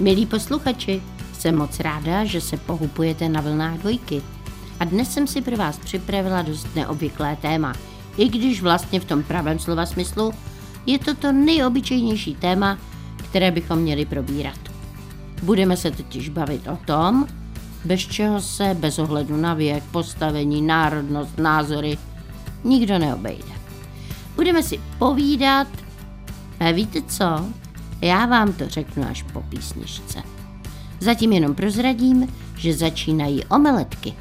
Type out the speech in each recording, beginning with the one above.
Milí posluchači, jsem moc ráda, že se pohupujete na vlnách dvojky. A dnes jsem si pro vás připravila dost neobvyklé téma, i když vlastně v tom pravém slova smyslu je to to nejobyčejnější téma, které bychom měli probírat. Budeme se totiž bavit o tom, bez čeho se bez ohledu na věk, postavení, národnost, názory nikdo neobejde. Budeme si povídat a víte co? Já vám to řeknu až po písničce. Zatím jenom prozradím, že začínají omeletky.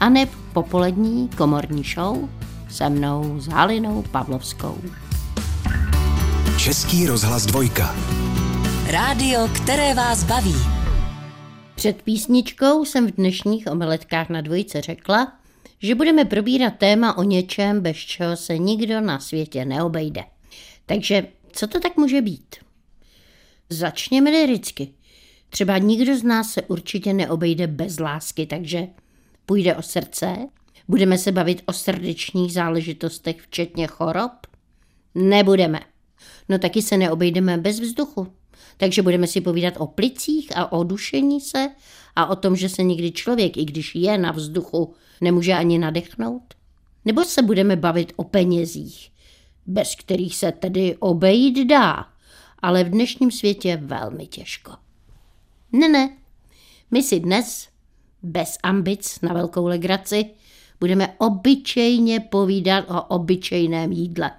A ne popolední komorní show se mnou s Halinou Pavlovskou. Český rozhlas dvojka. Rádio, které vás baví. Před písničkou jsem v dnešních omeletkách na dvojce řekla, že budeme probírat téma o něčem, bez čeho se nikdo na světě neobejde. Takže co to tak může být? Začněme liricky. Třeba nikdo z nás se určitě neobejde bez lásky, takže půjde o srdce, budeme se bavit o srdečních záležitostech, včetně chorob? Nebudeme. No taky se neobejdeme bez vzduchu. Takže budeme si povídat o plicích a o dušení se a o tom, že se nikdy člověk, i když je na vzduchu, nemůže ani nadechnout? Nebo se budeme bavit o penězích, bez kterých se tedy obejít dá, ale v dnešním světě velmi těžko. Ne, ne, my si dnes, bez ambic na velkou legraci, budeme obyčejně povídat o obyčejném jídle.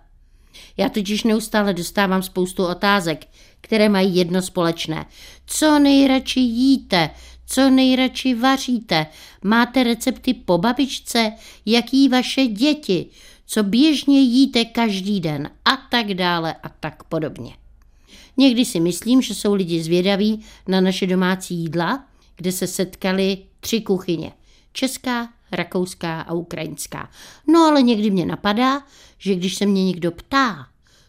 Já totiž neustále dostávám spoustu otázek, které mají jedno společné. Co nejradši jíte? Co nejradši vaříte? Máte recepty po babičce? Jaký vaše děti? Co běžně jíte každý den? A tak dále a tak podobně. Někdy si myslím, že jsou lidi zvědaví na naše domácí jídla, kde se setkali tři kuchyně. Česká, rakouská a ukrajinská. No ale někdy mě napadá, že když se mě někdo ptá,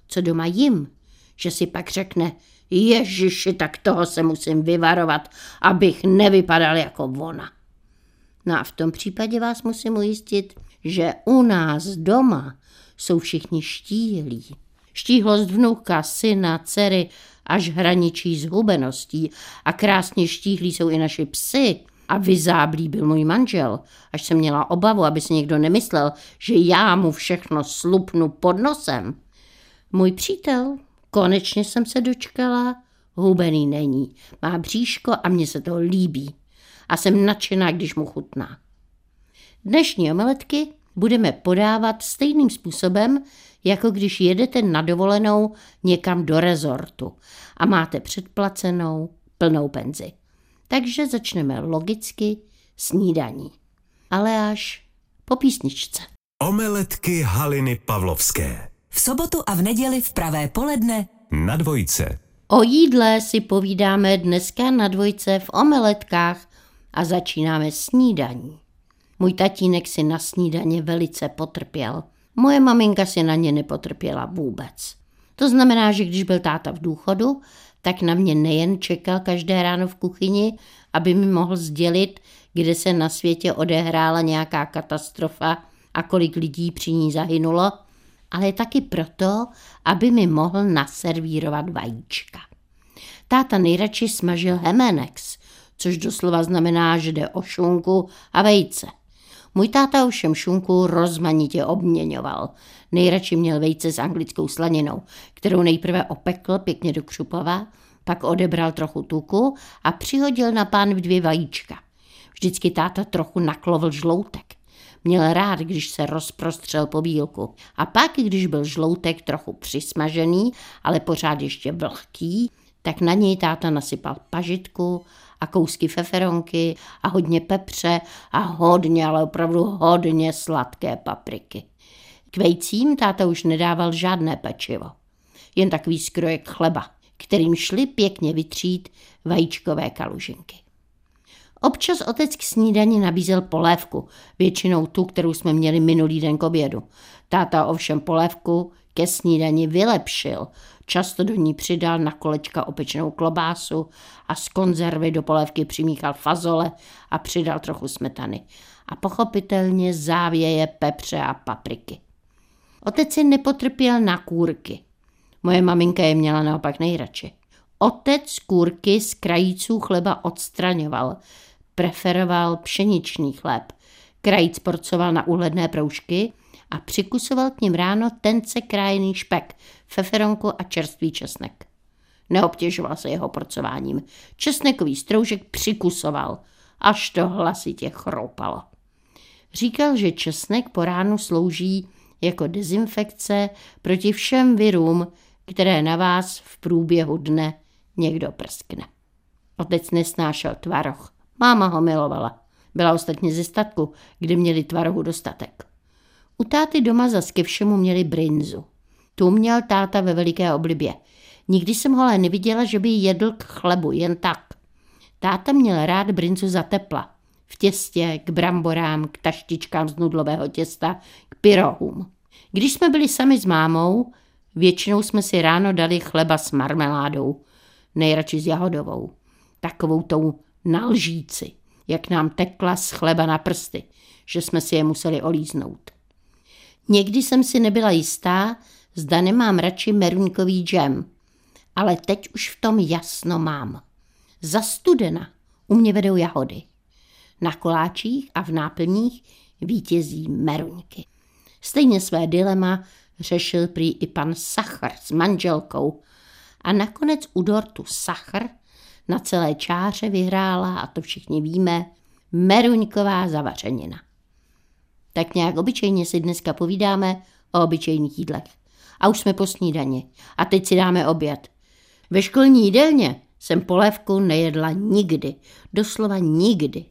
co doma jim, že si pak řekne, Ježiši, tak toho se musím vyvarovat, abych nevypadal jako ona. No a v tom případě vás musím ujistit, že u nás doma jsou všichni štíhlí. Štíhlost vnuka, syna, dcery, až hraničí s hubeností a krásně štíhlí jsou i naši psy. A vyzáblý byl můj manžel, až jsem měla obavu, aby si někdo nemyslel, že já mu všechno slupnu pod nosem. Můj přítel, konečně jsem se dočkala, hubený není, má bříško a mně se to líbí. A jsem nadšená, když mu chutná. Dnešní omeletky budeme podávat stejným způsobem, jako když jedete na dovolenou někam do rezortu a máte předplacenou plnou penzi. Takže začneme logicky snídaní. Ale až po písničce. Omeletky Haliny Pavlovské. V sobotu a v neděli v pravé poledne Na dvojce. O jídle si povídáme dneska na dvojce v omeletkách a začínáme snídaní. Můj tatínek si na snídaně velice potrpěl. Moje maminka si na ně nepotrpěla vůbec. To znamená, že když byl táta v důchodu, tak na mě nejen čekal každé ráno v kuchyni, aby mi mohl sdělit, kde se na světě odehrála nějaká katastrofa a kolik lidí při ní zahynulo, ale taky proto, aby mi mohl naservírovat vajíčka. Táta nejradši smažil hemenex, což doslova znamená, že jde o šunku a vejce – můj táta ovšem šunku rozmanitě obměňoval. Nejradši měl vejce s anglickou slaninou, kterou nejprve opekl pěkně do křupova, pak odebral trochu tuku a přihodil na pán v dvě vajíčka. Vždycky táta trochu naklovil žloutek. Měl rád, když se rozprostřel po bílku. A pak, když byl žloutek trochu přismažený, ale pořád ještě vlhký, tak na něj táta nasypal pažitku a kousky feferonky a hodně pepře a hodně, ale opravdu hodně sladké papriky. K vejcím táta už nedával žádné pečivo, jen takový skrojek chleba, kterým šli pěkně vytřít vajíčkové kalužinky. Občas otec k snídani nabízel polévku, většinou tu, kterou jsme měli minulý den k obědu. Táta ovšem polévku ke snídani vylepšil, Často do ní přidal na kolečka opečenou klobásu a z konzervy do polévky přimíchal fazole a přidal trochu smetany. A pochopitelně závěje pepře a papriky. Otec si nepotrpěl na kůrky. Moje maminka je měla naopak nejradši. Otec kůrky z krajíců chleba odstraňoval. Preferoval pšeničný chléb. Krajíc porcoval na uhledné proužky a přikusoval k ním ráno tence krájený špek, feferonku a čerstvý česnek. Neobtěžoval se jeho porcováním. Česnekový stroužek přikusoval, až to hlasitě chroupalo. Říkal, že česnek po ránu slouží jako dezinfekce proti všem virům, které na vás v průběhu dne někdo prskne. Otec nesnášel tvaroh. Máma ho milovala. Byla ostatně ze statku, kde měli tvarohu dostatek. U táty doma zas ke všemu měli brinzu. Tu měl táta ve veliké oblibě. Nikdy jsem ho ale neviděla, že by jedl k chlebu, jen tak. Táta měl rád brinzu za tepla. V těstě, k bramborám, k taštičkám z nudlového těsta, k pyrohům. Když jsme byli sami s mámou, většinou jsme si ráno dali chleba s marmeládou, nejradši s jahodovou. Takovou tou nalžíci, jak nám tekla z chleba na prsty, že jsme si je museli olíznout. Někdy jsem si nebyla jistá, zda nemám radši meruňkový džem, ale teď už v tom jasno mám. Za studena u mě vedou jahody. Na koláčích a v náplních vítězí meruňky. Stejně své dilema řešil prý i pan Sachr s manželkou a nakonec u dortu Sachr na celé čáře vyhrála, a to všichni víme, meruňková zavařenina. Tak nějak obyčejně si dneska povídáme o obyčejných jídlech. A už jsme po snídani. A teď si dáme oběd. Ve školní jídelně jsem polévku nejedla nikdy. Doslova nikdy.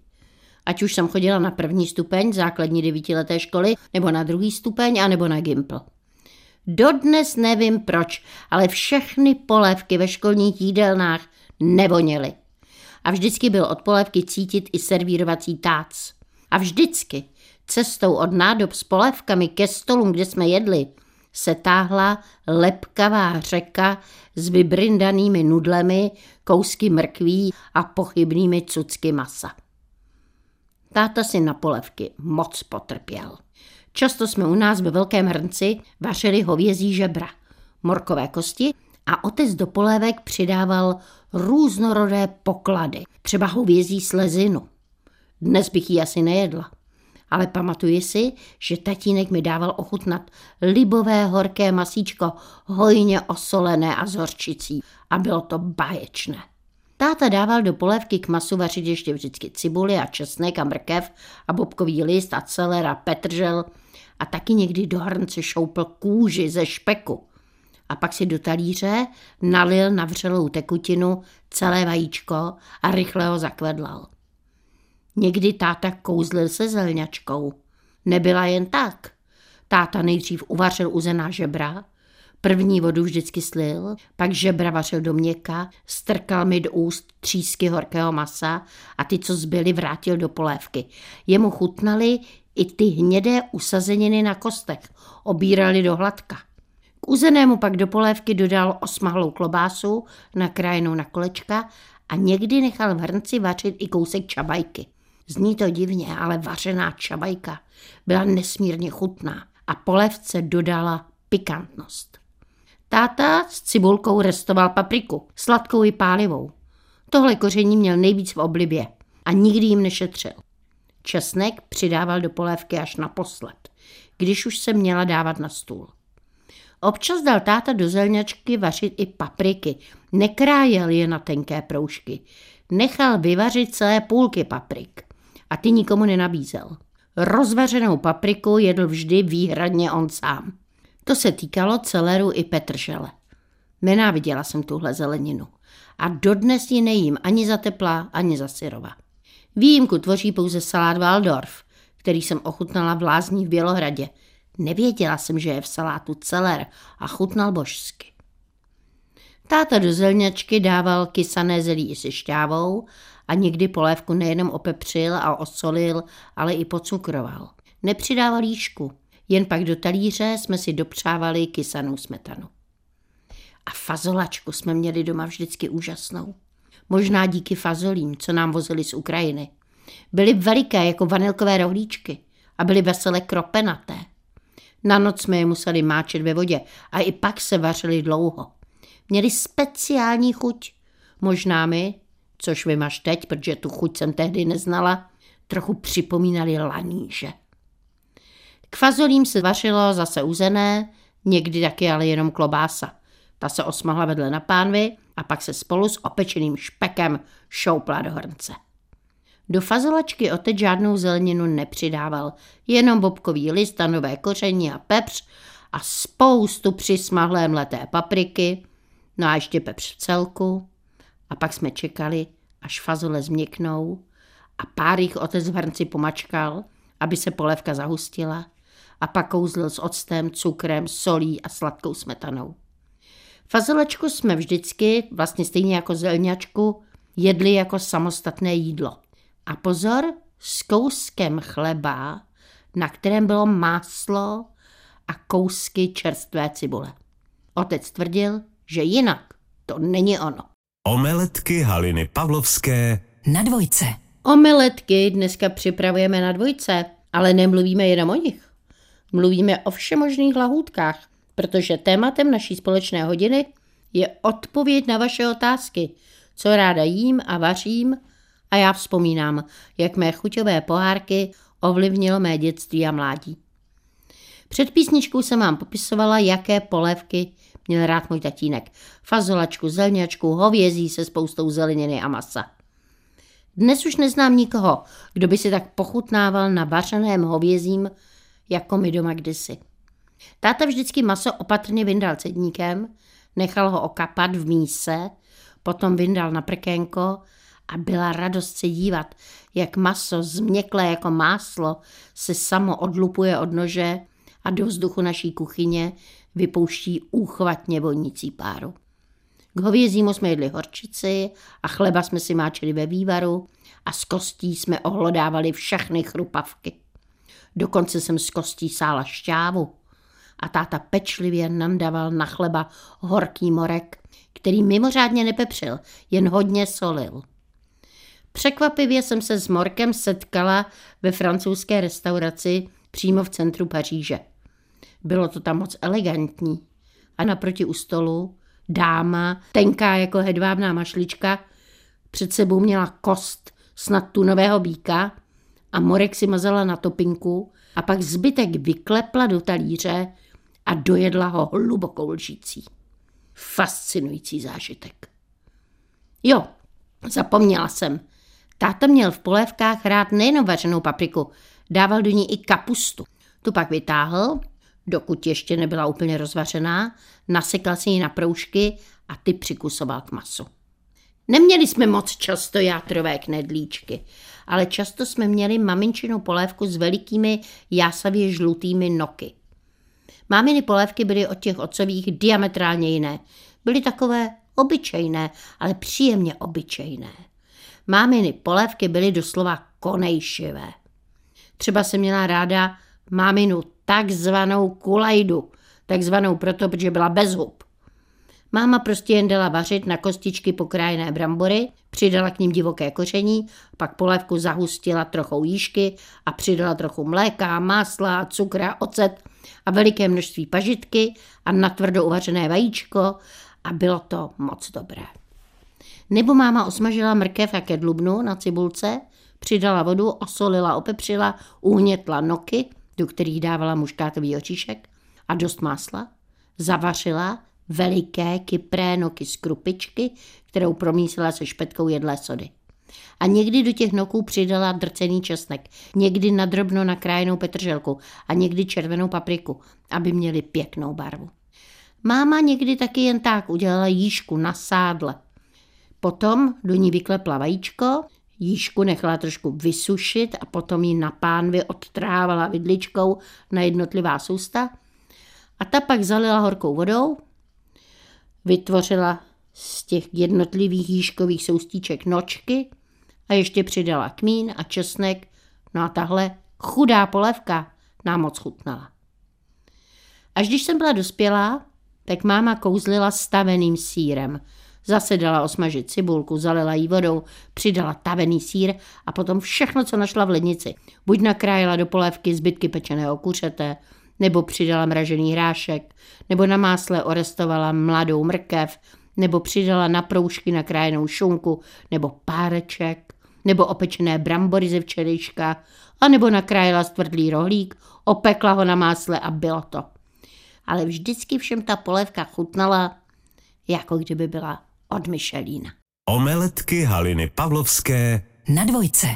Ať už jsem chodila na první stupeň základní devítileté školy, nebo na druhý stupeň, anebo na Gimpl. Dodnes nevím proč, ale všechny polévky ve školních jídelnách nevoněly. A vždycky byl od polévky cítit i servírovací tác. A vždycky cestou od nádob s polévkami ke stolům, kde jsme jedli, se táhla lepkavá řeka s vybrindanými nudlemi, kousky mrkví a pochybnými cucky masa. Táta si na polevky moc potrpěl. Často jsme u nás ve velkém hrnci vařili hovězí žebra, morkové kosti a otec do polévek přidával různorodé poklady, třeba hovězí slezinu. Dnes bych ji asi nejedla ale pamatuji si, že tatínek mi dával ochutnat libové horké masíčko, hojně osolené a s horčicí. A bylo to báječné. Táta dával do polévky k masu vařit ještě vždycky cibuli a česnek a mrkev a bobkový list a celer a petržel a taky někdy do hrnce šoupl kůži ze špeku. A pak si do talíře nalil na vřelou tekutinu celé vajíčko a rychle ho zakvedlal. Někdy táta kouzlil se zelňačkou. Nebyla jen tak. Táta nejdřív uvařil uzená žebra, první vodu vždycky slil, pak žebra vařil do měka, strkal mi do úst třísky horkého masa a ty, co zbyly, vrátil do polévky. Jemu chutnaly i ty hnědé usazeniny na kostech, obírali do hladka. K uzenému pak do polévky dodal osmahlou klobásu, nakrájenou na kolečka a někdy nechal v hrnci vařit i kousek čabajky. Zní to divně, ale vařená čabajka byla nesmírně chutná a polevce dodala pikantnost. Táta s cibulkou restoval papriku, sladkou i pálivou. Tohle koření měl nejvíc v oblibě a nikdy jim nešetřil. Česnek přidával do polévky až naposled, když už se měla dávat na stůl. Občas dal táta do zelňačky vařit i papriky, nekrájel je na tenké proužky. Nechal vyvařit celé půlky paprik a ty nikomu nenabízel. Rozvařenou papriku jedl vždy výhradně on sám. To se týkalo celeru i petržele. Nenáviděla jsem tuhle zeleninu a dodnes ji nejím ani za tepla, ani za syrova. Výjimku tvoří pouze salát Waldorf, který jsem ochutnala v lázní v Bělohradě. Nevěděla jsem, že je v salátu celer a chutnal božsky. Táta do zelňačky dával kysané zelí se šťávou a někdy polévku nejenom opepřil a osolil, ale i pocukroval. Nepřidával jížku, jen pak do talíře jsme si dopřávali kysanou smetanu. A fazolačku jsme měli doma vždycky úžasnou. Možná díky fazolím, co nám vozili z Ukrajiny. Byly veliké jako vanilkové rohlíčky a byly veselé kropenaté. Na noc jsme je museli máčet ve vodě a i pak se vařili dlouho. Měli speciální chuť, Možná mi, což vím až teď, protože tu chuť jsem tehdy neznala, trochu připomínali laníže. K fazolím se vařilo zase uzené, někdy taky ale jenom klobása. Ta se osmahla vedle na pánvi a pak se spolu s opečeným špekem šoupla do hrnce. Do fazolačky otec žádnou zeleninu nepřidával, jenom bobkový list a nové koření a pepř a spoustu přismahlé mleté papriky, no a ještě pepř v celku. A pak jsme čekali, až fazole změknou a pár jich otec v hrnci pomačkal, aby se polévka zahustila a pak kouzlil s octem, cukrem, solí a sladkou smetanou. Fazolečku jsme vždycky, vlastně stejně jako zelňačku, jedli jako samostatné jídlo. A pozor, s kouskem chleba, na kterém bylo máslo a kousky čerstvé cibule. Otec tvrdil, že jinak to není ono. Omeletky Haliny Pavlovské Na dvojce. Omeletky dneska připravujeme na dvojce, ale nemluvíme jenom o nich. Mluvíme o všemožných lahůdkách, protože tématem naší společné hodiny je odpověď na vaše otázky, co ráda jím a vařím a já vzpomínám, jak mé chuťové pohárky ovlivnilo mé dětství a mládí. Před písničkou jsem vám popisovala, jaké polévky měl rád můj tatínek. Fazolačku, zelňačku, hovězí se spoustou zeleniny a masa. Dnes už neznám nikoho, kdo by si tak pochutnával na vařeném hovězím, jako my doma kdysi. Táta vždycky maso opatrně vyndal cedníkem, nechal ho okapat v míse, potom vyndal na prkénko a byla radost se dívat, jak maso změklé jako máslo se samo odlupuje od nože a do vzduchu naší kuchyně vypouští úchvatně vonící páru. K hovězímu jsme jedli horčici a chleba jsme si máčeli ve vývaru a z kostí jsme ohlodávali všechny chrupavky. Dokonce jsem z kostí sála šťávu a táta pečlivě nandával na chleba horký morek, který mimořádně nepepřil, jen hodně solil. Překvapivě jsem se s Morkem setkala ve francouzské restauraci přímo v centru Paříže. Bylo to tam moc elegantní. A naproti u stolu dáma, tenká jako hedvábná mašlička, před sebou měla kost snad tunového býka a Morek si mazala na topinku a pak zbytek vyklepla do talíře a dojedla ho hlubokou lžící. Fascinující zážitek. Jo, zapomněla jsem. Táta měl v polévkách rád nejen vařenou papriku, dával do ní i kapustu. Tu pak vytáhl, dokud ještě nebyla úplně rozvařená, nasekal si ji na proužky a ty přikusoval k masu. Neměli jsme moc často játrové knedlíčky, ale často jsme měli maminčinou polévku s velikými jásavě žlutými noky. Máminy polévky byly od těch otcových diametrálně jiné. Byly takové obyčejné, ale příjemně obyčejné. Máminy polévky byly doslova konejšivé. Třeba jsem měla ráda máminu takzvanou kulajdu, takzvanou proto, protože byla bez hub. Máma prostě jen dala vařit na kostičky pokrájené brambory, přidala k ním divoké koření, pak polévku zahustila trochou jížky a přidala trochu mléka, másla, cukra, ocet a veliké množství pažitky a natvrdo uvařené vajíčko a bylo to moc dobré. Nebo máma osmažila mrkev a kedlubnu na cibulce, přidala vodu, osolila, opepřila, uhnětla noky, do kterých dávala muškátový oříšek a dost másla, zavařila veliké kypré noky z krupičky, kterou promísila se špetkou jedlé sody. A někdy do těch noků přidala drcený česnek, někdy nadrobno nakrájenou petrželku a někdy červenou papriku, aby měli pěknou barvu. Máma někdy taky jen tak udělala jížku na sádle. Potom do ní vyklepla vajíčko, jížku nechala trošku vysušit a potom ji na pánvi odtrávala vidličkou na jednotlivá sousta a ta pak zalila horkou vodou, vytvořila z těch jednotlivých jížkových soustíček nočky a ještě přidala kmín a česnek, no a tahle chudá polévka nám moc chutnala. Až když jsem byla dospělá, tak máma kouzlila staveným sírem. Zase dala osmažit cibulku, zalila jí vodou, přidala tavený sír a potom všechno, co našla v lednici. Buď nakrájela do polévky zbytky pečeného kuřete, nebo přidala mražený hrášek, nebo na másle orestovala mladou mrkev, nebo přidala na proužky nakrájenou šunku, nebo páreček, nebo opečené brambory ze včerejška, anebo nakrájela stvrdlý rohlík, opekla ho na másle a bylo to. Ale vždycky všem ta polévka chutnala, jako kdyby byla od Michelína. Omeletky Haliny Pavlovské Na dvojce.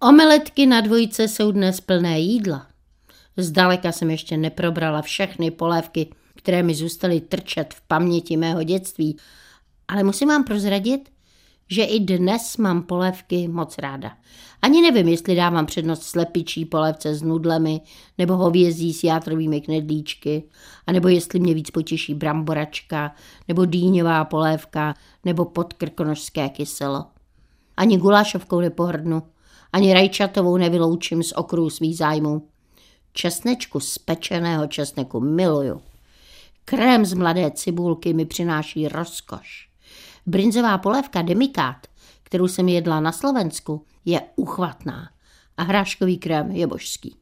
Omeletky na dvojice jsou dnes plné jídla. Zdaleka jsem ještě neprobrala všechny polévky, které mi zůstaly trčet v paměti mého dětství, ale musím vám prozradit, že i dnes mám polévky moc ráda. Ani nevím, jestli dávám přednost slepičí polévce s nudlemi, nebo hovězí s játrovými knedlíčky, anebo jestli mě víc potěší bramboračka, nebo dýňová polévka, nebo podkrkonožské kyselo. Ani gulášovkou nepohrdnu, ani rajčatovou nevyloučím z okruhu svých zájmů. Česnečku z pečeného česneku miluju. Krém z mladé cibulky mi přináší rozkoš. Brinzová polévka demikát, kterou jsem jedla na Slovensku, je uchvatná a hráškový krém je božský.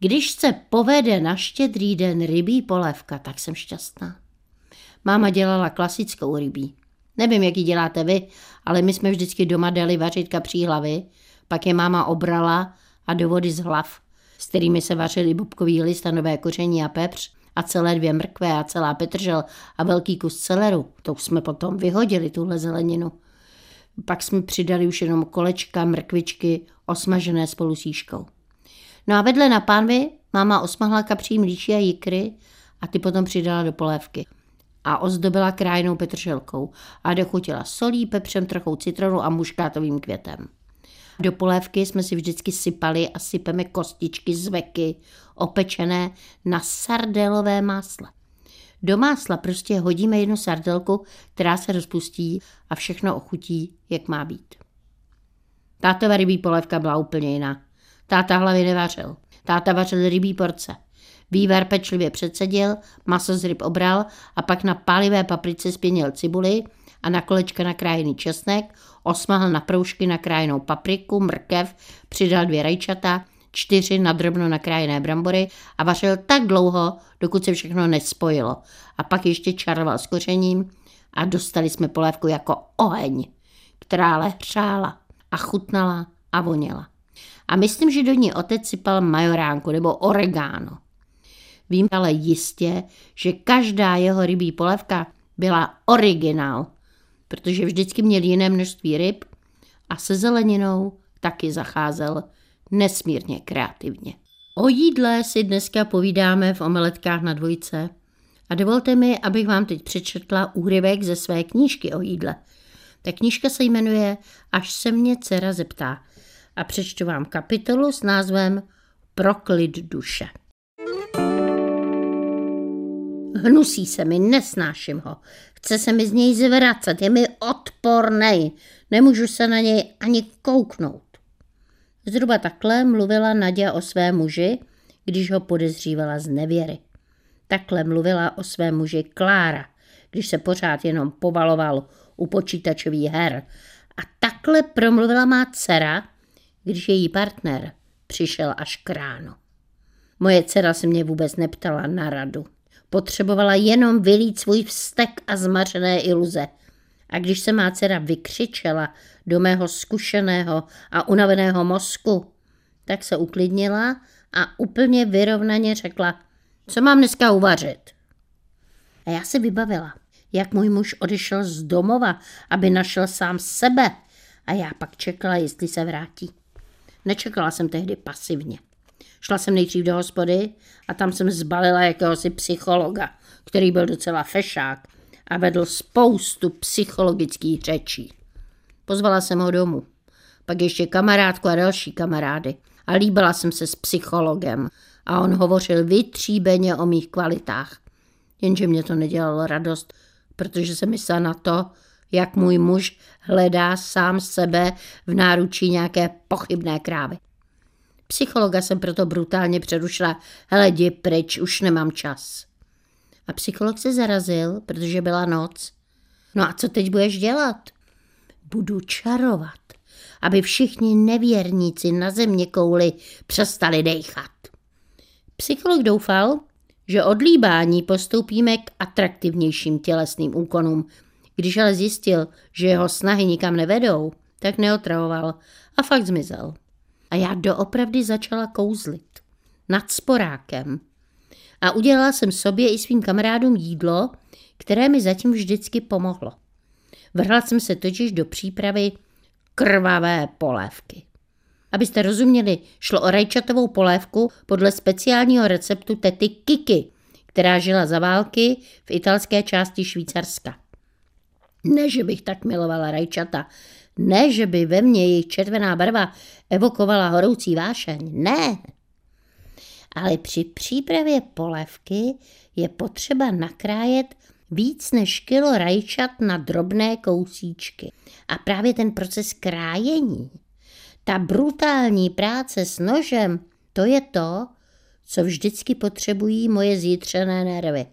Když se povede na štědrý den rybí polévka, tak jsem šťastná. Máma dělala klasickou rybí. Nevím, jak ji děláte vy, ale my jsme vždycky doma dali vařit kapří hlavy, pak je máma obrala a do vody z hlav, s kterými se vařili bobkový list a nové koření a pepř a celé dvě mrkve a celá petržel a velký kus celeru. To jsme potom vyhodili, tuhle zeleninu. Pak jsme přidali už jenom kolečka, mrkvičky, osmažené spolu s jížkou. No a vedle na pánvi máma osmahla kapří mlíčí a jikry a ty potom přidala do polévky. A ozdobila krájenou petrželkou a dochutila solí, pepřem, trochou citronu a muškátovým květem. Do polévky jsme si vždycky sypali a sypeme kostičky z veky, opečené na sardelové másle. Do másla prostě hodíme jednu sardelku, která se rozpustí a všechno ochutí, jak má být. Tátova rybí polévka byla úplně jiná. Táta hlavy nevařil. Táta vařil rybí porce. Vývar pečlivě předsedil, maso z ryb obral a pak na pálivé paprice spěnil cibuli a na kolečka nakrájený česnek, osmahl na proužky nakrájenou papriku, mrkev, přidal dvě rajčata, čtyři nadrobno nakrájené brambory a vařil tak dlouho, dokud se všechno nespojilo. A pak ještě čaroval s kořením a dostali jsme polévku jako oheň, která ale hřála a chutnala a voněla. A myslím, že do ní otec sypal majoránku nebo oregano. Vím ale jistě, že každá jeho rybí polévka byla originál, protože vždycky měl jiné množství ryb a se zeleninou taky zacházel nesmírně kreativně. O jídle si dneska povídáme v omeletkách na dvojce a dovolte mi, abych vám teď přečetla úryvek ze své knížky o jídle. Ta knížka se jmenuje Až se mě dcera zeptá a přečtu vám kapitolu s názvem Proklid duše. Hnusí se mi, nesnáším ho. Chce se mi z něj zvracet, je mi odpornej. Nemůžu se na něj ani kouknout. Zhruba takhle mluvila Nadia o své muži, když ho podezřívala z nevěry. Takhle mluvila o své muži Klára, když se pořád jenom povaloval u počítačových her. A takhle promluvila má dcera, když její partner přišel až k ránu. Moje dcera se mě vůbec neptala na radu. Potřebovala jenom vylít svůj vztek a zmařené iluze. A když se má dcera vykřičela do mého zkušeného a unaveného mozku, tak se uklidnila a úplně vyrovnaně řekla, co mám dneska uvařit. A já se vybavila, jak můj muž odešel z domova, aby našel sám sebe a já pak čekala, jestli se vrátí. Nečekala jsem tehdy pasivně. Šla jsem nejdřív do hospody a tam jsem zbalila jakéhosi psychologa, který byl docela fešák a vedl spoustu psychologických řečí. Pozvala jsem ho domů. Pak ještě kamarádku a další kamarády. A líbila jsem se s psychologem. A on hovořil vytříbeně o mých kvalitách. Jenže mě to nedělalo radost, protože jsem myslela na to, jak můj muž hledá sám sebe v náručí nějaké pochybné krávy. Psychologa jsem proto brutálně přerušila. Hele, jdi pryč, už nemám čas. A psycholog se zarazil, protože byla noc. No a co teď budeš dělat? Budu čarovat, aby všichni nevěrníci na země kouli přestali dechat. Psycholog doufal, že od líbání postoupíme k atraktivnějším tělesným úkonům, Když ale zjistil, že jeho snahy nikam nevedou, tak neotravoval a fakt zmizel. A já doopravdy začala kouzlit. Nad sporákem. A udělala jsem sobě i svým kamarádům jídlo, které mi zatím vždycky pomohlo. Vrhla jsem se totiž do přípravy krvavé polévky. Abyste rozuměli, šlo o rajčatovou polévku podle speciálního receptu tety Kiki, která žila za války v italské části Švýcarska. Ne, že bych tak milovala rajčata, ne, že by ve mně jejich červená barva evokovala horoucí vášeň, ne. Ale při přípravě polévky je potřeba nakrájet víc než kilo rajčat na drobné kousíčky. A právě ten proces krájení, ta brutální práce s nožem, to je to, co vždycky potřebují moje zjitřené nervy.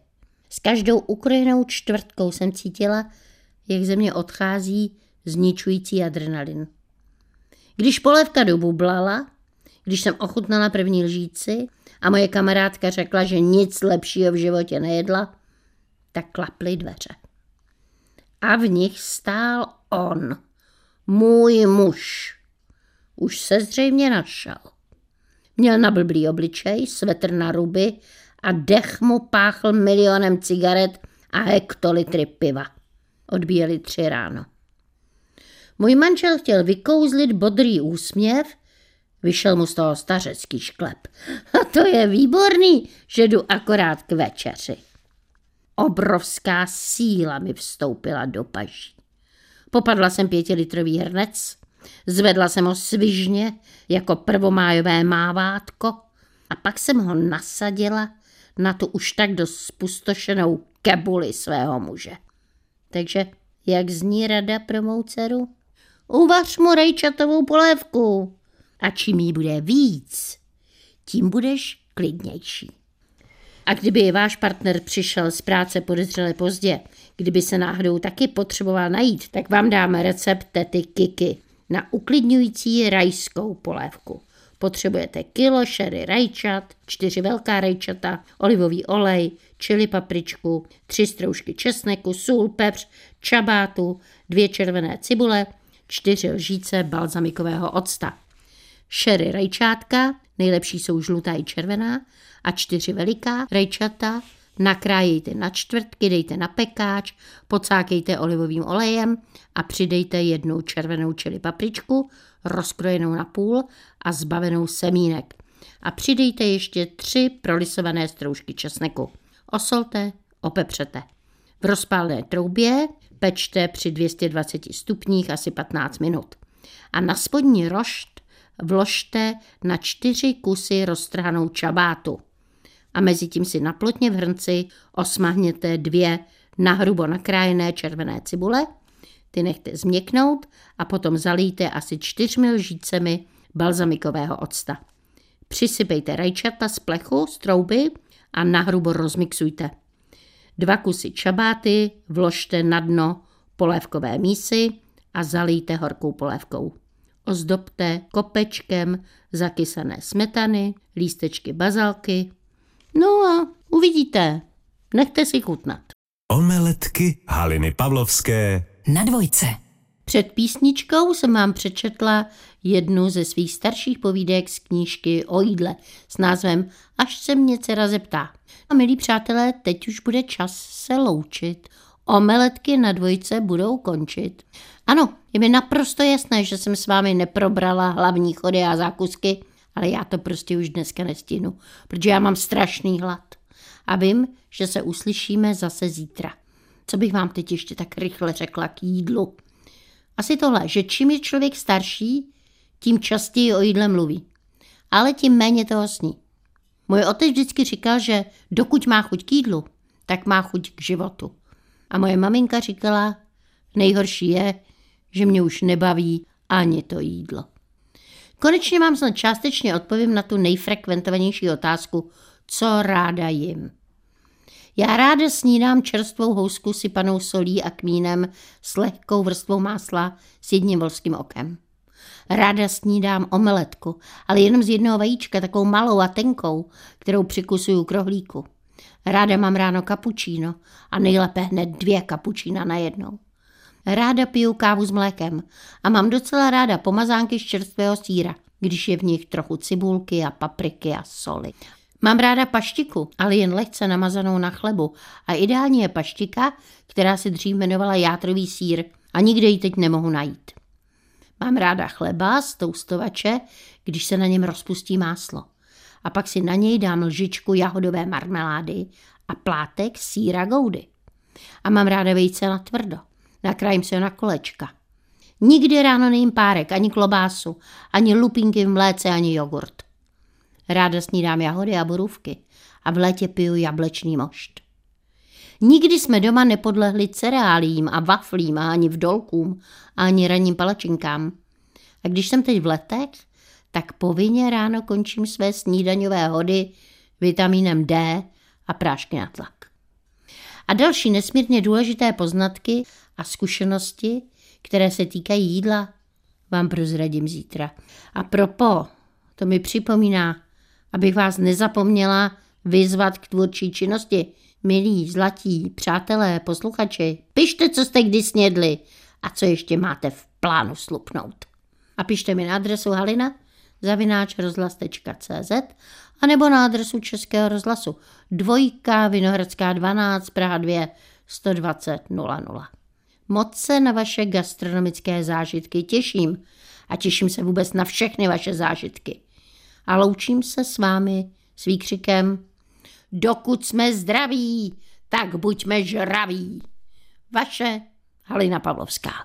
S každou ukrojenou čtvrtkou jsem cítila, jak ze mě odchází zničující adrenalin. Když polévka dobublala, když jsem ochutnala první lžíci a moje kamarádka řekla, že nic lepšího v životě nejedla, tak klaply dveře. A v nich stál on, můj muž. Už se zřejmě našel. Měl na blblý obličej, svetr na ruby a dech mu páchl milionem cigaret a hektolitry piva. Odbíjeli tři ráno. Můj manžel chtěl vykouzlit bodrý úsměv, vyšel mu z toho stařecký šklep. A to je výborný, že jdu akorát k večeři. Obrovská síla mi vstoupila do paží. Popadla jsem pětilitrový hrnec, zvedla jsem ho svižně jako prvomájové mávátko a pak jsem ho nasadila na tu už tak dost spustošenou kebuli svého muže. Takže jak zní rada pro mou dceru? Uvař mu rejčatovou polévku. A čím jí bude víc, tím budeš klidnější. A kdyby váš partner přišel z práce podezřele pozdě, kdyby se náhodou taky potřeboval najít, tak vám dáme recept tety Kiki na uklidňující rajskou polévku. Potřebujete kilo šery rajčat, čtyři velká rajčata, olivový olej, čili papričku, tři stroužky česneku, sůl, pepř, čabátu, dvě červené cibule, čtyři lžíce balzamikového octa. Šery rajčátka, nejlepší jsou žlutá i červená, a čtyři veliká rajčata nakrájejte na čtvrtky, dejte na pekáč, pocákejte olivovým olejem a přidejte jednu červenou čili papričku, rozkrojenou na půl a zbavenou semínek. A přidejte ještě tři prolisované stroužky česneku. Osolte, opepřete. Rozpálné troubě pečte při 220 stupních asi 15 minut. A na spodní rošt vložte na čtyři kusy roztrhanou čabátu a mezi tím si naplotně v hrnci osmahněte dvě nahrubo nakrájené červené cibule, ty nechte změknout a potom zalijte asi čtyřmi lžícemi balzamikového octa. Přisypejte rajčata z plechu, z trouby a nahrubo rozmixujte. Dva kusy čabáty vložte na dno polévkové mísy a zalijte horkou polévkou. Ozdobte kopečkem zakysané smetany, lístečky bazalky, No a uvidíte. Nechte si chutnat. Omeletky Haliny Pavlovské Na dvojce. Před písničkou jsem vám přečetla jednu ze svých starších povídek z knížky o jídle s názvem Až se mě dcera zeptá. A milí přátelé, teď už bude čas se loučit. Omeletky na dvojce budou končit. Ano, je mi naprosto jasné, že jsem s vámi neprobrala hlavní chody a zákusky, ale já to prostě už dneska nestihnu, protože já mám strašný hlad. A vím, že se uslyšíme zase zítra. Co bych vám teď ještě tak rychle řekla k jídlu? Asi tohle, že čím je člověk starší, tím častěji o jídle mluví. Ale tím méně toho sní. Můj otec vždycky říkal, že dokud má chuť k jídlu, tak má chuť k životu. A moje maminka říkala, nejhorší je, že mě už nebaví ani to jídlo. Konečně vám snad částečně odpovím na tu nejfrekventovanější otázku, co ráda jim. Já ráda snídám čerstvou housku sypanou solí a kmínem s lehkou vrstvou másla s jedním volským okem. Ráda snídám omeletku, ale jenom z jednoho vajíčka, takovou malou a tenkou, kterou přikusuju k rohlíku. Ráda mám ráno kapučíno a nejlépe hned dvě kapučína najednou. Ráda piju kávu s mlékem a mám docela ráda pomazánky z čerstvého síra, když je v nich trochu cibulky a papriky a soli. Mám ráda paštiku, ale jen lehce namazanou na chlebu a ideální je paštika, která se dřív jmenovala játrový sír a nikde ji teď nemohu najít. Mám ráda chleba z toustovače, když se na něm rozpustí máslo. A pak si na něj dám lžičku jahodové marmelády a plátek síra goudy. A mám ráda vejce na tvrdo. Nakrájím se na kolečka. Nikdy ráno nejím párek, ani klobásu, ani lupinky v mléce, ani jogurt. Ráda snídám jahody a borůvky a v létě piju jablečný mošt. Nikdy jsme doma nepodlehli cereálím a waflím a ani vdolkům a ani ranním palačinkám. A když jsem teď v letech, tak povinně ráno končím své snídaňové hody vitamínem D a prášky na tlak. A další nesmírně důležité poznatky a zkušenosti, které se týkají jídla, vám prozradím zítra. A propo, to mi připomíná, abych vás nezapomněla vyzvat k tvůrčí činnosti. Milí, zlatí, přátelé, posluchači, pište, co jste kdy snědli a co ještě máte v plánu slupnout. A pište mi na adresu halina zavináč rozhlas.cz a nebo na adresu Českého rozhlasu dvojka Vinohradská 12 Praha 2 120 00. Moc se na vaše gastronomické zážitky těším a těším se vůbec na všechny vaše zážitky. A loučím se s vámi s výkřikem Dokud jsme zdraví, tak buďme žraví. Vaše Halina Pavlovská.